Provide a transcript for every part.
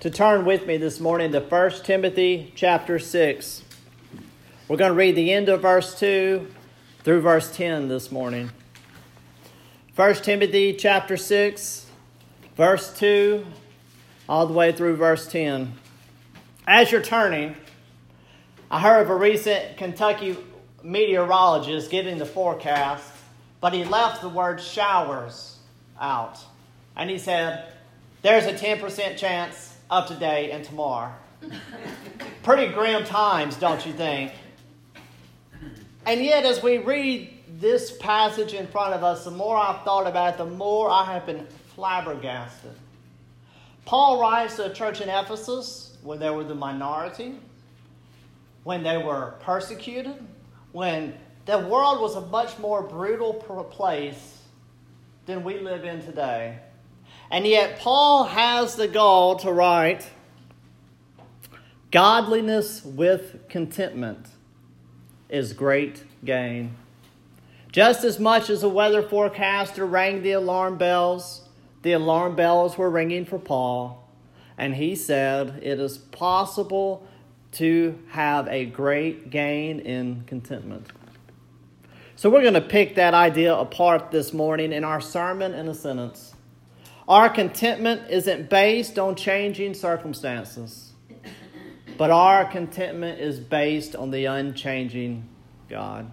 to turn with me this morning to 1 Timothy chapter 6. We're going to read the end of verse 2 through verse 10 this morning. 1 Timothy chapter 6, verse 2, all the way through verse 10. As you're turning, I heard of a recent Kentucky meteorologist giving the forecast, but he left the word showers out. And he said, There's a 10% chance of today and tomorrow. Pretty grim times, don't you think? And yet, as we read this passage in front of us, the more I've thought about it, the more I have been flabbergasted. Paul writes to a church in Ephesus when they were the minority, when they were persecuted, when the world was a much more brutal place than we live in today. And yet, Paul has the gall to write Godliness with contentment is great gain. Just as much as the weather forecaster rang the alarm bells, the alarm bells were ringing for Paul, and he said it is possible to have a great gain in contentment. So, we're going to pick that idea apart this morning in our sermon in a sentence. Our contentment isn't based on changing circumstances, but our contentment is based on the unchanging God.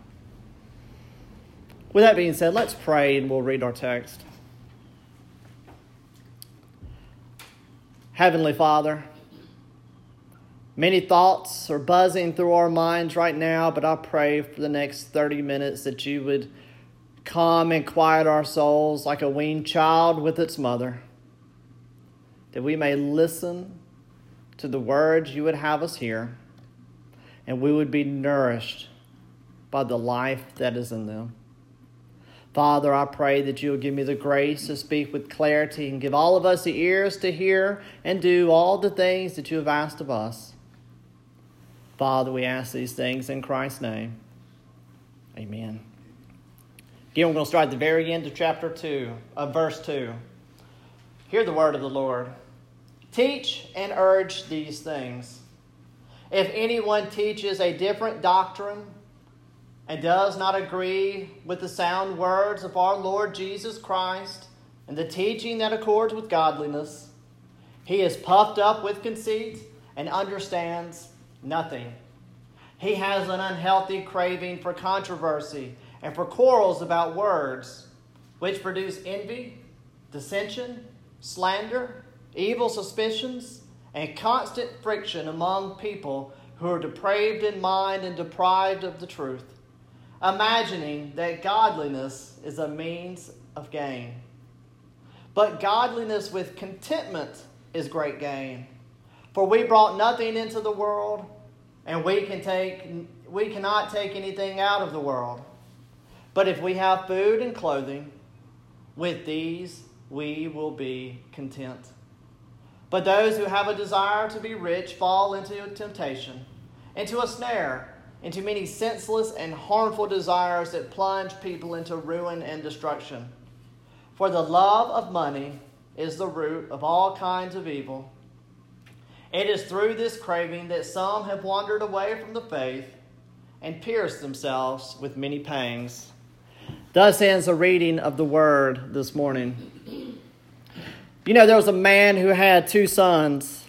With that being said, let's pray and we'll read our text. Heavenly Father, many thoughts are buzzing through our minds right now, but I pray for the next 30 minutes that you would calm and quiet our souls like a weaned child with its mother, that we may listen to the words you would have us hear, and we would be nourished by the life that is in them. Father, I pray that you will give me the grace to speak with clarity and give all of us the ears to hear and do all the things that you have asked of us. Father, we ask these things in Christ's name. Amen. Again, we're going to start at the very end of chapter 2, of verse 2. Hear the word of the Lord. Teach and urge these things. If anyone teaches a different doctrine and does not agree with the sound words of our Lord Jesus Christ and the teaching that accords with godliness, he is puffed up with conceit and understands nothing. He has an unhealthy craving for controversy and for quarrels about words, which produce envy, dissension, slander, evil suspicions, and constant friction among people who are depraved in mind and deprived of the truth, imagining that godliness is a means of gain. But godliness with contentment is great gain. For we brought nothing into the world, and we can take we cannot take anything out of the world. But if we have food and clothing, with these we will be content. But those who have a desire to be rich fall into temptation, into a snare, into many senseless and harmful desires that plunge people into ruin and destruction. For the love of money is the root of all kinds of evil. It is through this craving that some have wandered away from the faith and pierced themselves with many pangs. Thus ends the reading of the word this morning. You know, there was a man who had two sons.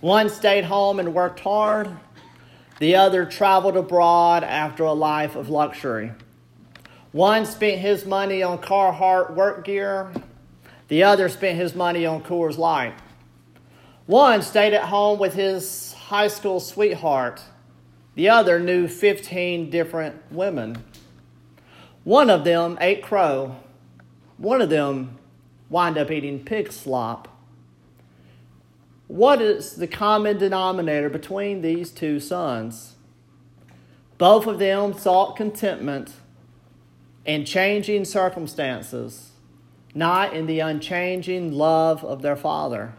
One stayed home and worked hard, the other traveled abroad after a life of luxury. One spent his money on Carhartt work gear, the other spent his money on Coors Light. One stayed at home with his high school sweetheart, the other knew 15 different women. One of them ate crow. One of them wind up eating pig slop. What is the common denominator between these two sons? Both of them sought contentment in changing circumstances, not in the unchanging love of their father.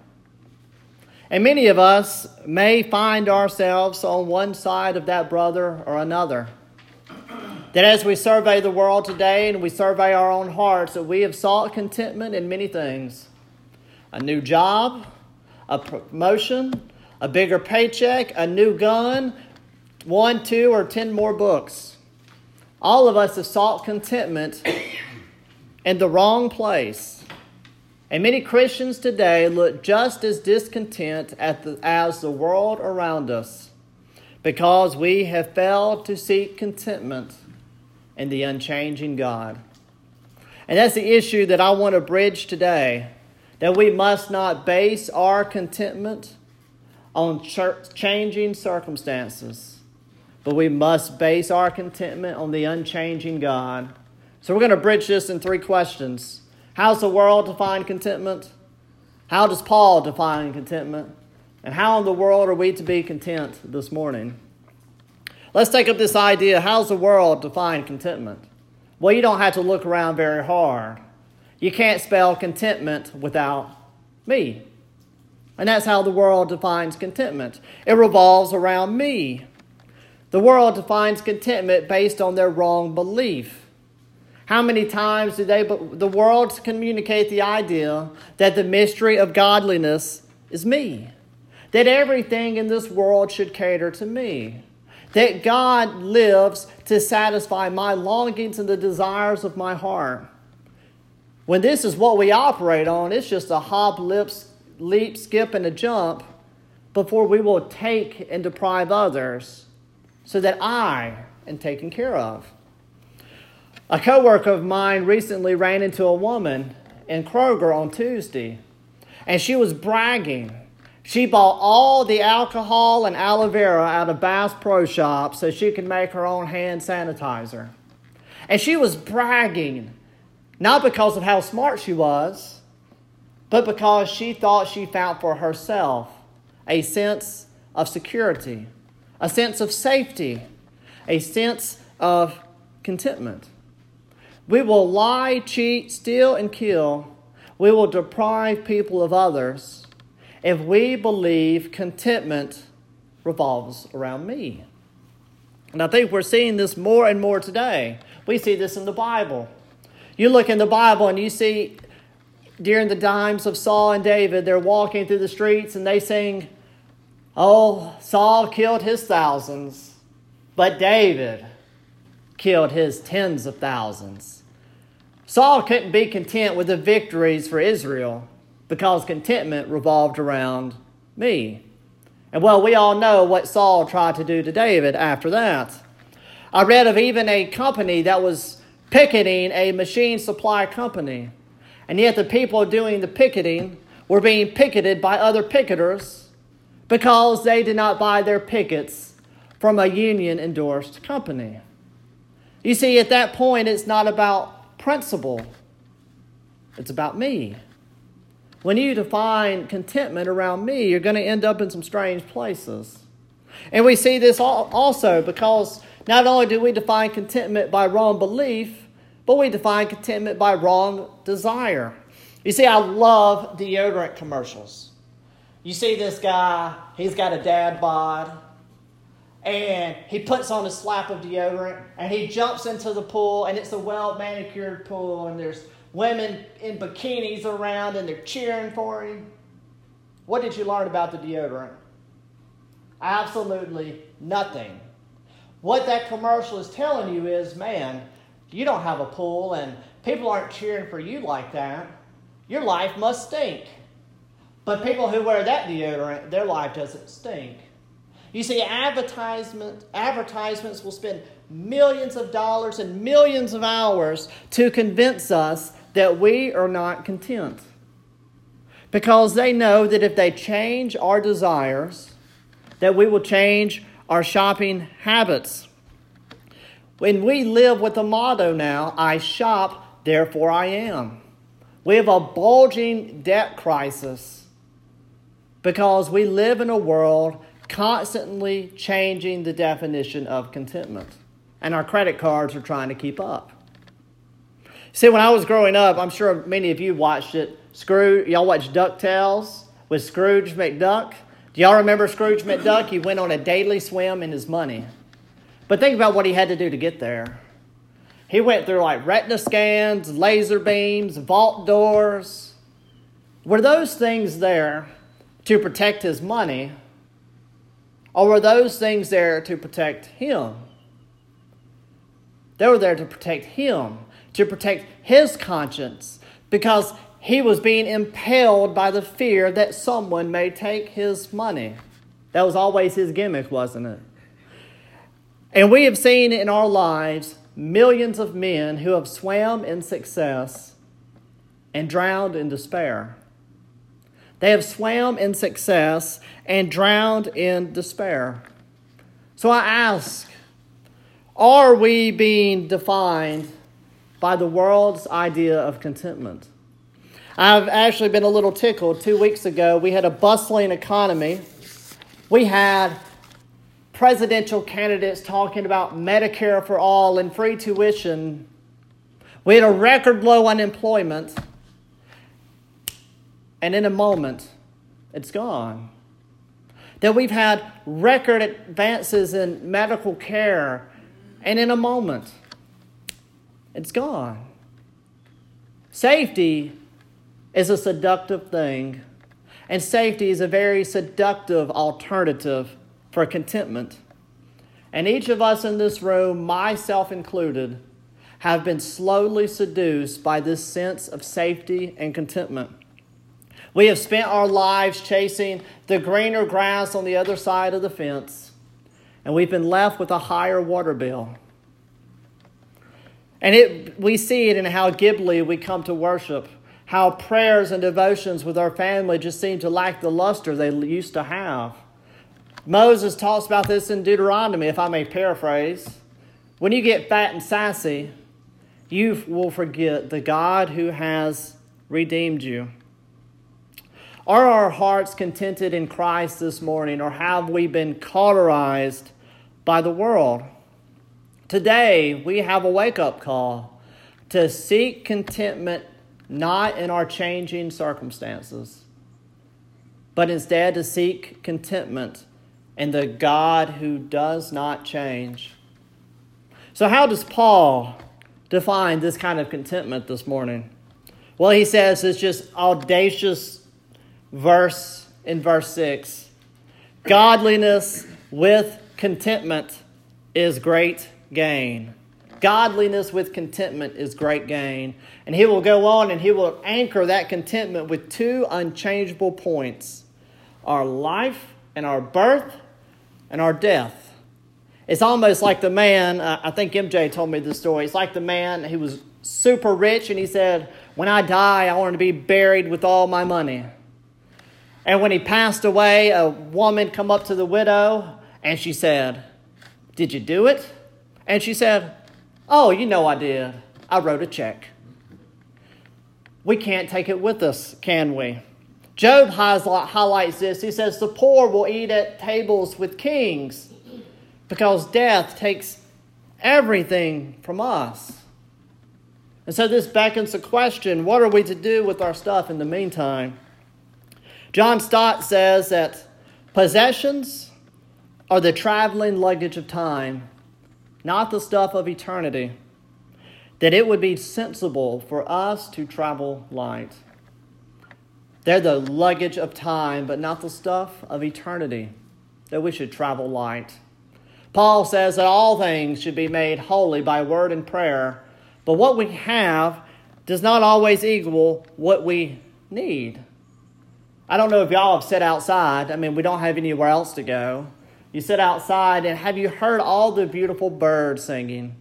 And many of us may find ourselves on one side of that brother or another. That as we survey the world today and we survey our own hearts, that we have sought contentment in many things a new job, a promotion, a bigger paycheck, a new gun, one, two, or ten more books. All of us have sought contentment in the wrong place. And many Christians today look just as discontent the, as the world around us because we have failed to seek contentment in the unchanging God. And that's the issue that I want to bridge today that we must not base our contentment on changing circumstances, but we must base our contentment on the unchanging God. So we're going to bridge this in three questions. How's the world define contentment? How does Paul define contentment? And how in the world are we to be content this morning? Let's take up this idea how's the world define contentment? Well, you don't have to look around very hard. You can't spell contentment without me. And that's how the world defines contentment. It revolves around me. The world defines contentment based on their wrong belief. How many times do they the world communicate the idea that the mystery of godliness is me? That everything in this world should cater to me? That God lives to satisfy my longings and the desires of my heart? When this is what we operate on, it's just a hop, lips, leap, skip, and a jump before we will take and deprive others so that I am taken care of. A coworker of mine recently ran into a woman in Kroger on Tuesday, and she was bragging. She bought all the alcohol and aloe vera out of Bass Pro Shop so she could make her own hand sanitizer. And she was bragging not because of how smart she was, but because she thought she found for herself a sense of security, a sense of safety, a sense of contentment. We will lie, cheat, steal, and kill. We will deprive people of others if we believe contentment revolves around me. And I think we're seeing this more and more today. We see this in the Bible. You look in the Bible and you see during the times of Saul and David, they're walking through the streets and they sing, Oh, Saul killed his thousands, but David killed his tens of thousands. Saul couldn't be content with the victories for Israel because contentment revolved around me. And well, we all know what Saul tried to do to David after that. I read of even a company that was picketing a machine supply company. And yet the people doing the picketing were being picketed by other picketers because they did not buy their pickets from a union endorsed company. You see, at that point, it's not about principle, it's about me. When you define contentment around me, you're going to end up in some strange places. And we see this also because not only do we define contentment by wrong belief, but we define contentment by wrong desire. You see, I love deodorant commercials. You see this guy, he's got a dad bod, and he puts on a slap of deodorant, and he jumps into the pool, and it's a well manicured pool, and there's women in bikinis around, and they're cheering for him. What did you learn about the deodorant? Absolutely nothing. What that commercial is telling you is, man, you don't have a pool and people aren't cheering for you like that. Your life must stink. But people who wear that deodorant, their life doesn't stink. You see, advertisement, advertisements will spend millions of dollars and millions of hours to convince us that we are not content. Because they know that if they change our desires, that we will change our shopping habits. When we live with the motto now, I shop, therefore I am. We have a bulging debt crisis because we live in a world constantly changing the definition of contentment. And our credit cards are trying to keep up. See, when I was growing up, I'm sure many of you watched it. Scrooge, y'all watched DuckTales with Scrooge McDuck? Do y'all remember Scrooge McDuck? He went on a daily swim in his money. But think about what he had to do to get there. He went through like retina scans, laser beams, vault doors. Were those things there to protect his money? Or were those things there to protect him? They were there to protect him, to protect his conscience, because he was being impelled by the fear that someone may take his money. That was always his gimmick, wasn't it? And we have seen in our lives millions of men who have swam in success and drowned in despair. They have swam in success and drowned in despair. So I ask, are we being defined by the world's idea of contentment? I've actually been a little tickled. Two weeks ago, we had a bustling economy. We had presidential candidates talking about Medicare for all and free tuition. We had a record low unemployment. And in a moment, it's gone. That we've had record advances in medical care, and in a moment, it's gone. Safety is a seductive thing, and safety is a very seductive alternative for contentment. And each of us in this room, myself included, have been slowly seduced by this sense of safety and contentment. We have spent our lives chasing the greener grass on the other side of the fence, and we've been left with a higher water bill. And it, we see it in how glibly we come to worship, how prayers and devotions with our family just seem to lack the luster they used to have. Moses talks about this in Deuteronomy, if I may paraphrase. When you get fat and sassy, you will forget the God who has redeemed you. Are our hearts contented in Christ this morning, or have we been cauterized by the world? Today, we have a wake up call to seek contentment not in our changing circumstances, but instead to seek contentment in the God who does not change. So, how does Paul define this kind of contentment this morning? Well, he says it's just audacious verse in verse 6 Godliness with contentment is great gain. Godliness with contentment is great gain. And he will go on and he will anchor that contentment with two unchangeable points our life and our birth and our death. It's almost like the man, uh, I think MJ told me this story. It's like the man who was super rich and he said, When I die, I want to be buried with all my money. And when he passed away, a woman come up to the widow and she said, Did you do it? And she said, Oh, you know I did. I wrote a check. We can't take it with us, can we? Job highlights this. He says, The poor will eat at tables with kings because death takes everything from us. And so this beckons the question what are we to do with our stuff in the meantime? John Stott says that possessions are the traveling luggage of time, not the stuff of eternity. That it would be sensible for us to travel light. They're the luggage of time, but not the stuff of eternity, that we should travel light. Paul says that all things should be made holy by word and prayer, but what we have does not always equal what we need. I don't know if y'all have sat outside. I mean, we don't have anywhere else to go. You sit outside, and have you heard all the beautiful birds singing?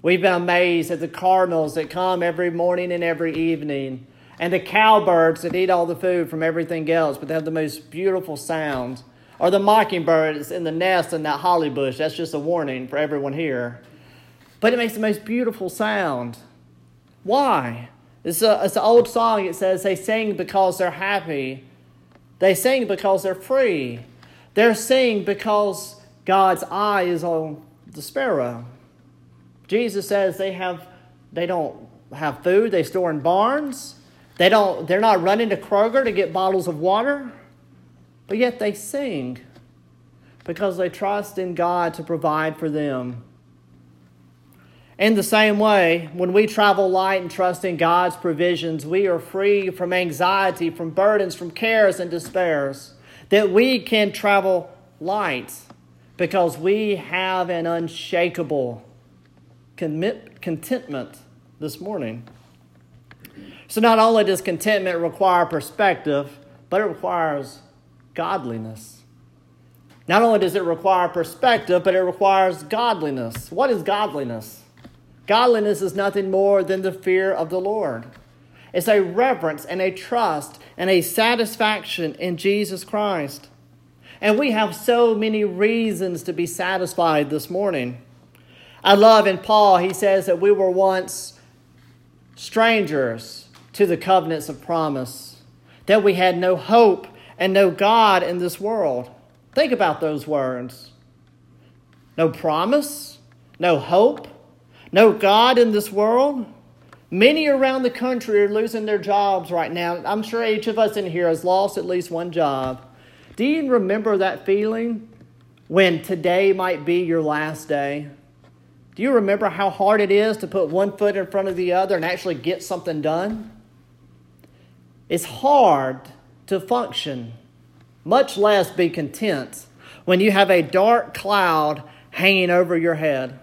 We've been amazed at the cardinals that come every morning and every evening and the cowbirds that eat all the food from everything else, but they have the most beautiful sounds. Or the mockingbird that's in the nest in that holly bush. That's just a warning for everyone here. But it makes the most beautiful sound. Why? It's, a, it's an old song. It says they sing because they're happy. They sing because they're free. They're singing because God's eye is on the sparrow. Jesus says they have they don't have food, they store in barns. They don't, they're not running to Kroger to get bottles of water, but yet they sing because they trust in God to provide for them. In the same way, when we travel light and trust in God's provisions, we are free from anxiety, from burdens, from cares and despairs. That we can travel light because we have an unshakable contentment this morning. So, not only does contentment require perspective, but it requires godliness. Not only does it require perspective, but it requires godliness. What is godliness? Godliness is nothing more than the fear of the Lord. It's a reverence and a trust and a satisfaction in Jesus Christ. And we have so many reasons to be satisfied this morning. I love in Paul, he says that we were once strangers to the covenants of promise, that we had no hope and no God in this world. Think about those words. No promise, no hope, no God in this world. Many around the country are losing their jobs right now. I'm sure each of us in here has lost at least one job. Do you remember that feeling when today might be your last day? Do you remember how hard it is to put one foot in front of the other and actually get something done? It's hard to function, much less be content, when you have a dark cloud hanging over your head.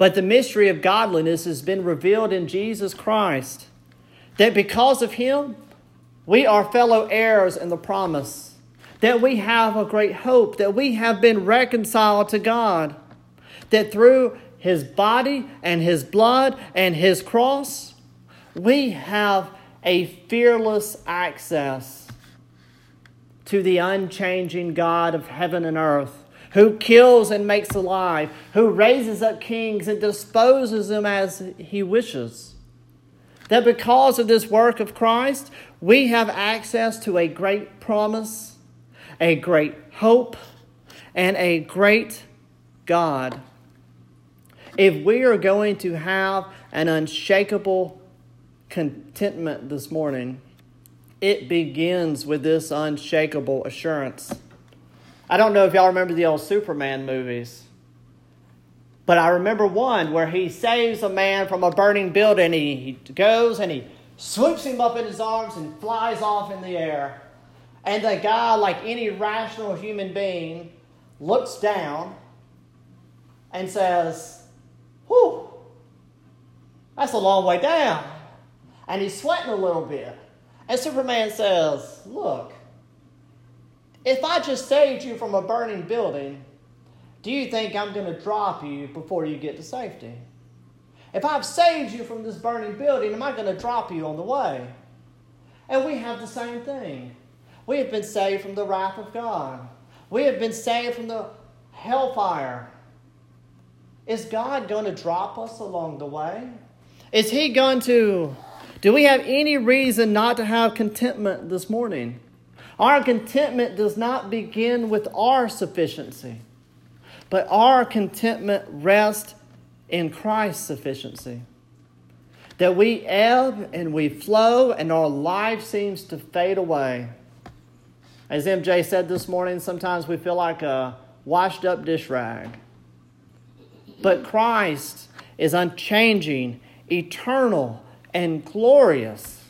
But the mystery of godliness has been revealed in Jesus Christ, that because of Him, we are fellow heirs in the promise, that we have a great hope, that we have been reconciled to God, that through His body and His blood and His cross, we have a fearless access to the unchanging God of heaven and earth who kills and makes alive, who raises up kings and disposes them as he wishes. That because of this work of Christ, we have access to a great promise, a great hope, and a great God. If we are going to have an unshakable contentment this morning, it begins with this unshakable assurance. I don't know if y'all remember the old Superman movies. But I remember one where he saves a man from a burning building. He, he goes and he swoops him up in his arms and flies off in the air. And the guy, like any rational human being, looks down and says, Whew, that's a long way down. And he's sweating a little bit. And Superman says, Look, if I just saved you from a burning building, do you think I'm going to drop you before you get to safety? If I've saved you from this burning building, am I going to drop you on the way? And we have the same thing. We have been saved from the wrath of God. We have been saved from the hellfire. Is God going to drop us along the way? Is He going to? Do we have any reason not to have contentment this morning? Our contentment does not begin with our sufficiency, but our contentment rests in Christ's sufficiency. That we ebb and we flow, and our life seems to fade away. As MJ said this morning, sometimes we feel like a washed up dish rag. But Christ is unchanging, eternal, and glorious,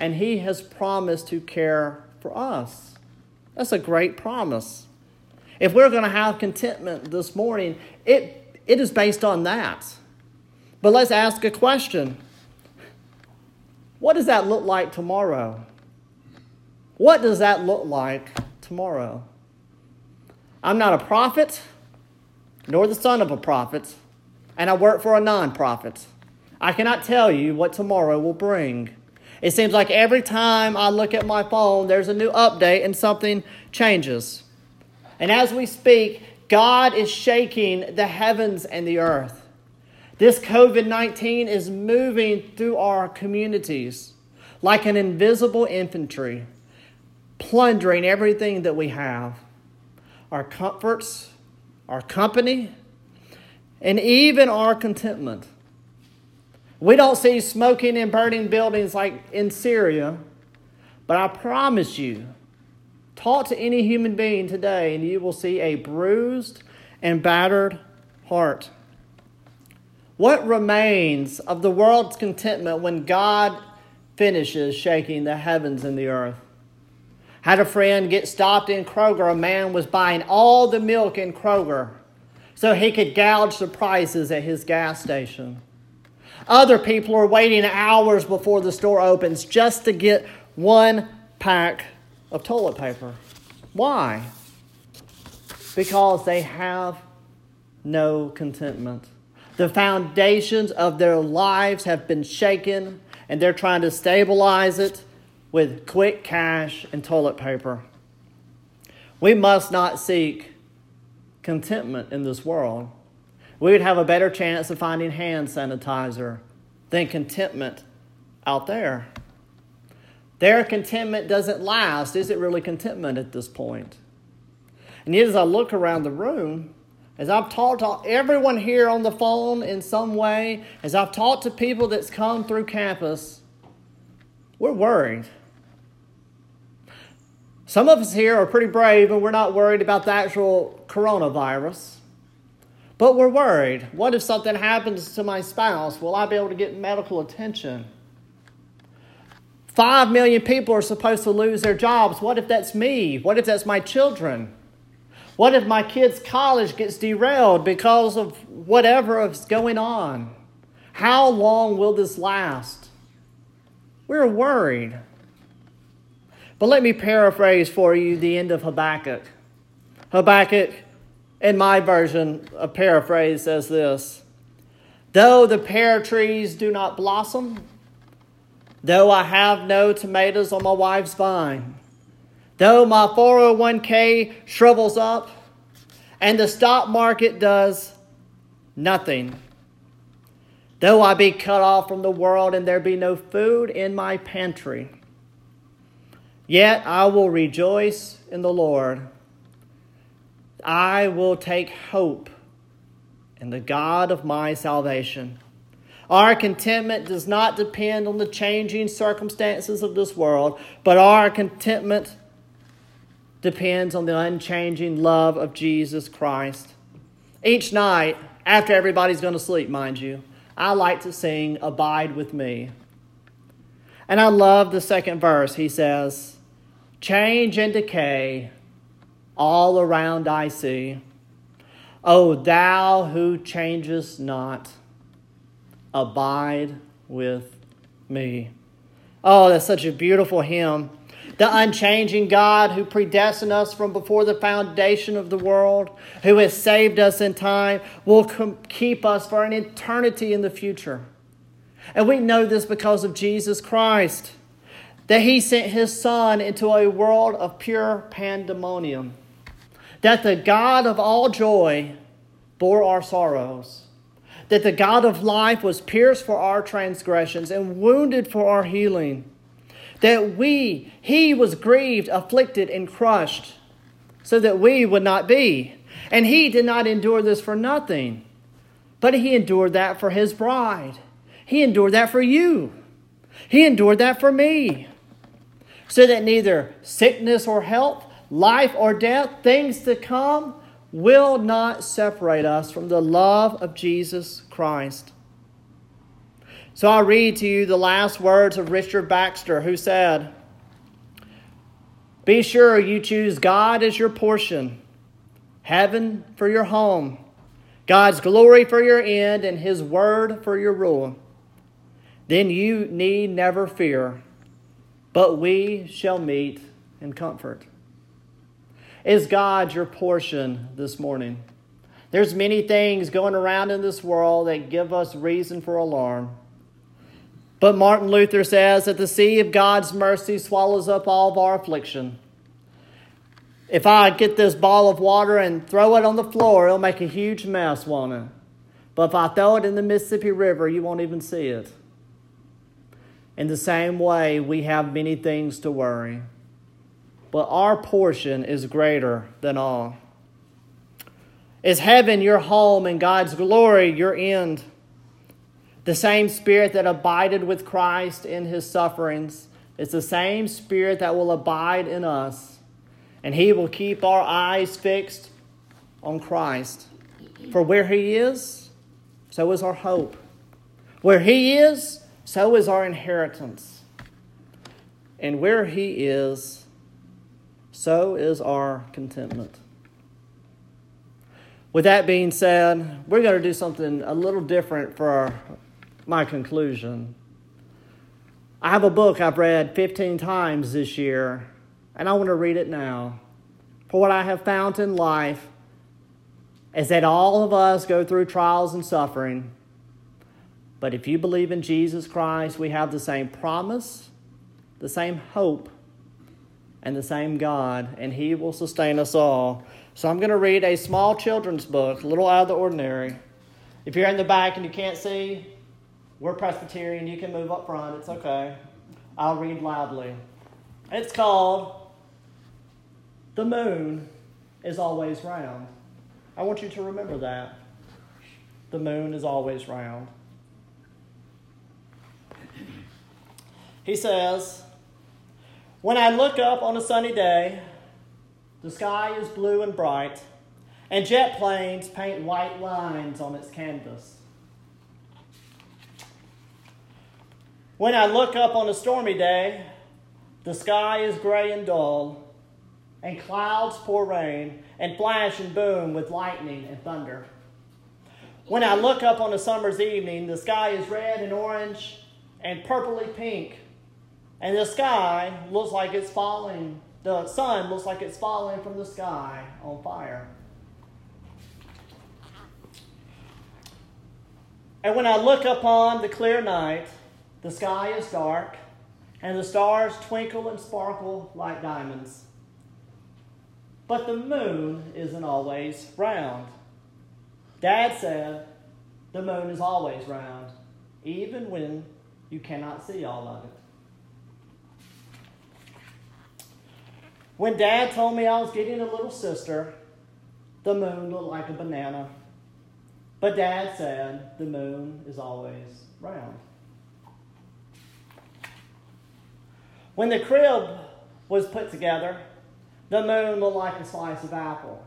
and He has promised to care for us. That's a great promise. If we're going to have contentment this morning, it, it is based on that. But let's ask a question What does that look like tomorrow? What does that look like tomorrow? I'm not a prophet, nor the son of a prophet, and I work for a non-profit. I cannot tell you what tomorrow will bring. It seems like every time I look at my phone, there's a new update and something changes. And as we speak, God is shaking the heavens and the earth. This COVID 19 is moving through our communities like an invisible infantry, plundering everything that we have our comforts, our company, and even our contentment. We don't see smoking and burning buildings like in Syria, but I promise you, talk to any human being today and you will see a bruised and battered heart. What remains of the world's contentment when God finishes shaking the heavens and the earth? Had a friend get stopped in Kroger. A man was buying all the milk in Kroger so he could gouge the prices at his gas station. Other people are waiting hours before the store opens just to get one pack of toilet paper. Why? Because they have no contentment. The foundations of their lives have been shaken, and they're trying to stabilize it with quick cash and toilet paper. We must not seek contentment in this world. We would have a better chance of finding hand sanitizer than contentment out there. Their contentment doesn't last. Is it really contentment at this point? And yet, as I look around the room, as I've talked to everyone here on the phone in some way, as I've talked to people that's come through campus, we're worried. Some of us here are pretty brave and we're not worried about the actual coronavirus. But we're worried. What if something happens to my spouse? Will I be able to get medical attention? Five million people are supposed to lose their jobs. What if that's me? What if that's my children? What if my kid's college gets derailed because of whatever is going on? How long will this last? We're worried. But let me paraphrase for you the end of Habakkuk. Habakkuk, in my version, a paraphrase says this Though the pear trees do not blossom, though I have no tomatoes on my wife's vine, though my 401k shrivels up, and the stock market does nothing, though I be cut off from the world and there be no food in my pantry Yet I will rejoice in the Lord. I will take hope in the God of my salvation. Our contentment does not depend on the changing circumstances of this world, but our contentment depends on the unchanging love of Jesus Christ. Each night, after everybody's going to sleep, mind you, I like to sing Abide with Me. And I love the second verse. He says, change and decay all around I see. O thou who changest not, abide with me. Oh, that's such a beautiful hymn. The unchanging God who predestined us from before the foundation of the world, who has saved us in time, will keep us for an eternity in the future. And we know this because of Jesus Christ that he sent his son into a world of pure pandemonium, that the God of all joy bore our sorrows, that the God of life was pierced for our transgressions and wounded for our healing, that we, he was grieved, afflicted, and crushed, so that we would not be. And he did not endure this for nothing, but he endured that for his bride. He endured that for you. He endured that for me so that neither sickness or health, life or death, things to come, will not separate us from the love of Jesus Christ. So I read to you the last words of Richard Baxter, who said, Be sure you choose God as your portion, heaven for your home, God's glory for your end, and His word for your rule. Then you need never fear but we shall meet in comfort. Is God your portion this morning? There's many things going around in this world that give us reason for alarm. But Martin Luther says that the sea of God's mercy swallows up all of our affliction. If I get this ball of water and throw it on the floor, it'll make a huge mess, won't it? But if I throw it in the Mississippi River, you won't even see it. In the same way, we have many things to worry, but our portion is greater than all. Is heaven your home and God's glory your end? The same Spirit that abided with Christ in his sufferings is the same Spirit that will abide in us, and he will keep our eyes fixed on Christ. For where he is, so is our hope. Where he is, so is our inheritance. And where He is, so is our contentment. With that being said, we're going to do something a little different for our, my conclusion. I have a book I've read 15 times this year, and I want to read it now. For what I have found in life is that all of us go through trials and suffering. But if you believe in Jesus Christ, we have the same promise, the same hope, and the same God, and He will sustain us all. So I'm going to read a small children's book, a little out of the ordinary. If you're in the back and you can't see, we're Presbyterian. You can move up front. It's okay. I'll read loudly. It's called The Moon is Always Round. I want you to remember that. The moon is always round. He says, When I look up on a sunny day, the sky is blue and bright, and jet planes paint white lines on its canvas. When I look up on a stormy day, the sky is gray and dull, and clouds pour rain and flash and boom with lightning and thunder. When I look up on a summer's evening, the sky is red and orange and purpley pink, and the sky looks like it's falling the sun looks like it's falling from the sky on fire. And when I look upon the clear night, the sky is dark, and the stars twinkle and sparkle like diamonds. But the moon isn't always round. Dad said the moon is always round, even when you cannot see all of it. When Dad told me I was getting a little sister, the moon looked like a banana. But Dad said the moon is always round. When the crib was put together, the moon looked like a slice of apple.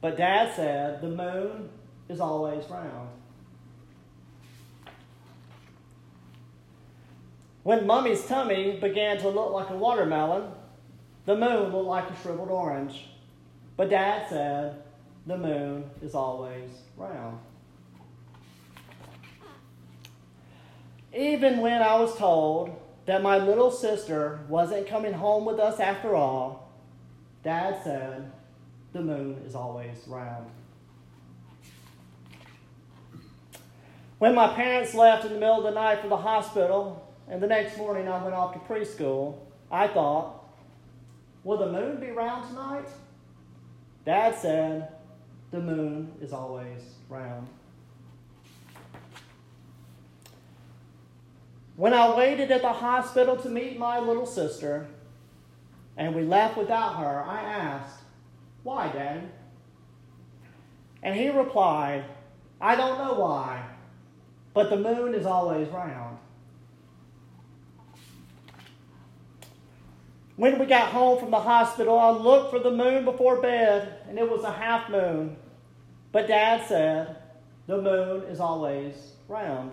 But Dad said the moon is always round. When Mummy's tummy began to look like a watermelon, the moon looked like a shriveled orange, but Dad said the moon is always round. Even when I was told that my little sister wasn't coming home with us after all, Dad said the moon is always round. When my parents left in the middle of the night for the hospital, and the next morning I went off to preschool, I thought, Will the moon be round tonight? Dad said, The moon is always round. When I waited at the hospital to meet my little sister, and we left without her, I asked, Why, Dad? And he replied, I don't know why, but the moon is always round. When we got home from the hospital, I looked for the moon before bed, and it was a half moon. But Dad said, the moon is always round.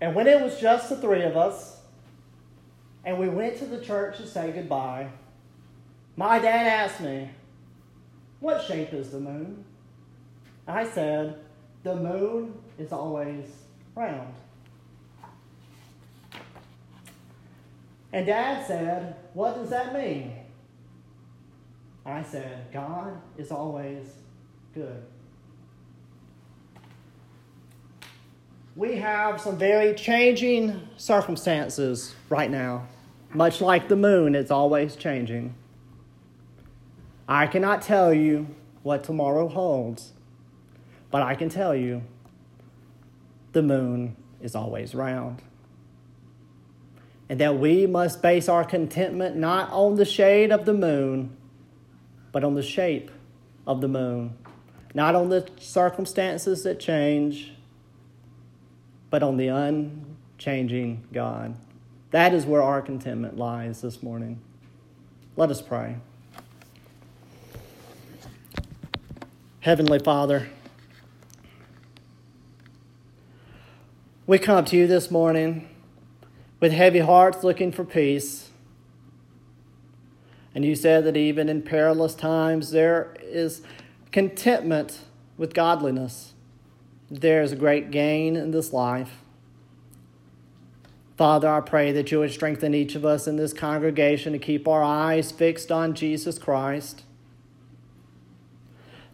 And when it was just the three of us, and we went to the church to say goodbye, my dad asked me, What shape is the moon? I said, The moon is always round. And Dad said, What does that mean? I said, God is always good. We have some very changing circumstances right now. Much like the moon, it's always changing. I cannot tell you what tomorrow holds, but I can tell you the moon is always round and that we must base our contentment not on the shade of the moon, but on the shape of the moon, not on the circumstances that change, but on the unchanging God. That is where our contentment lies this morning. Let us pray. Heavenly Father, We come to you this morning with heavy hearts looking for peace. And you said that even in perilous times, there is contentment with godliness. There is a great gain in this life. Father, I pray that you would strengthen each of us in this congregation to keep our eyes fixed on Jesus Christ,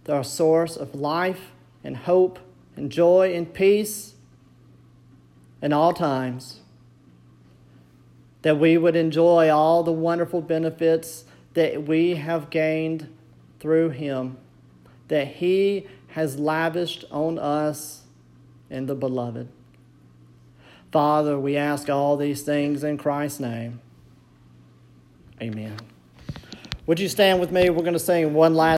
the source of life and hope and joy and peace in all times. That we would enjoy all the wonderful benefits that we have gained through Him, that He has lavished on us in the beloved. Father, we ask all these things in Christ's name. Amen. Would you stand with me? We're going to sing one last.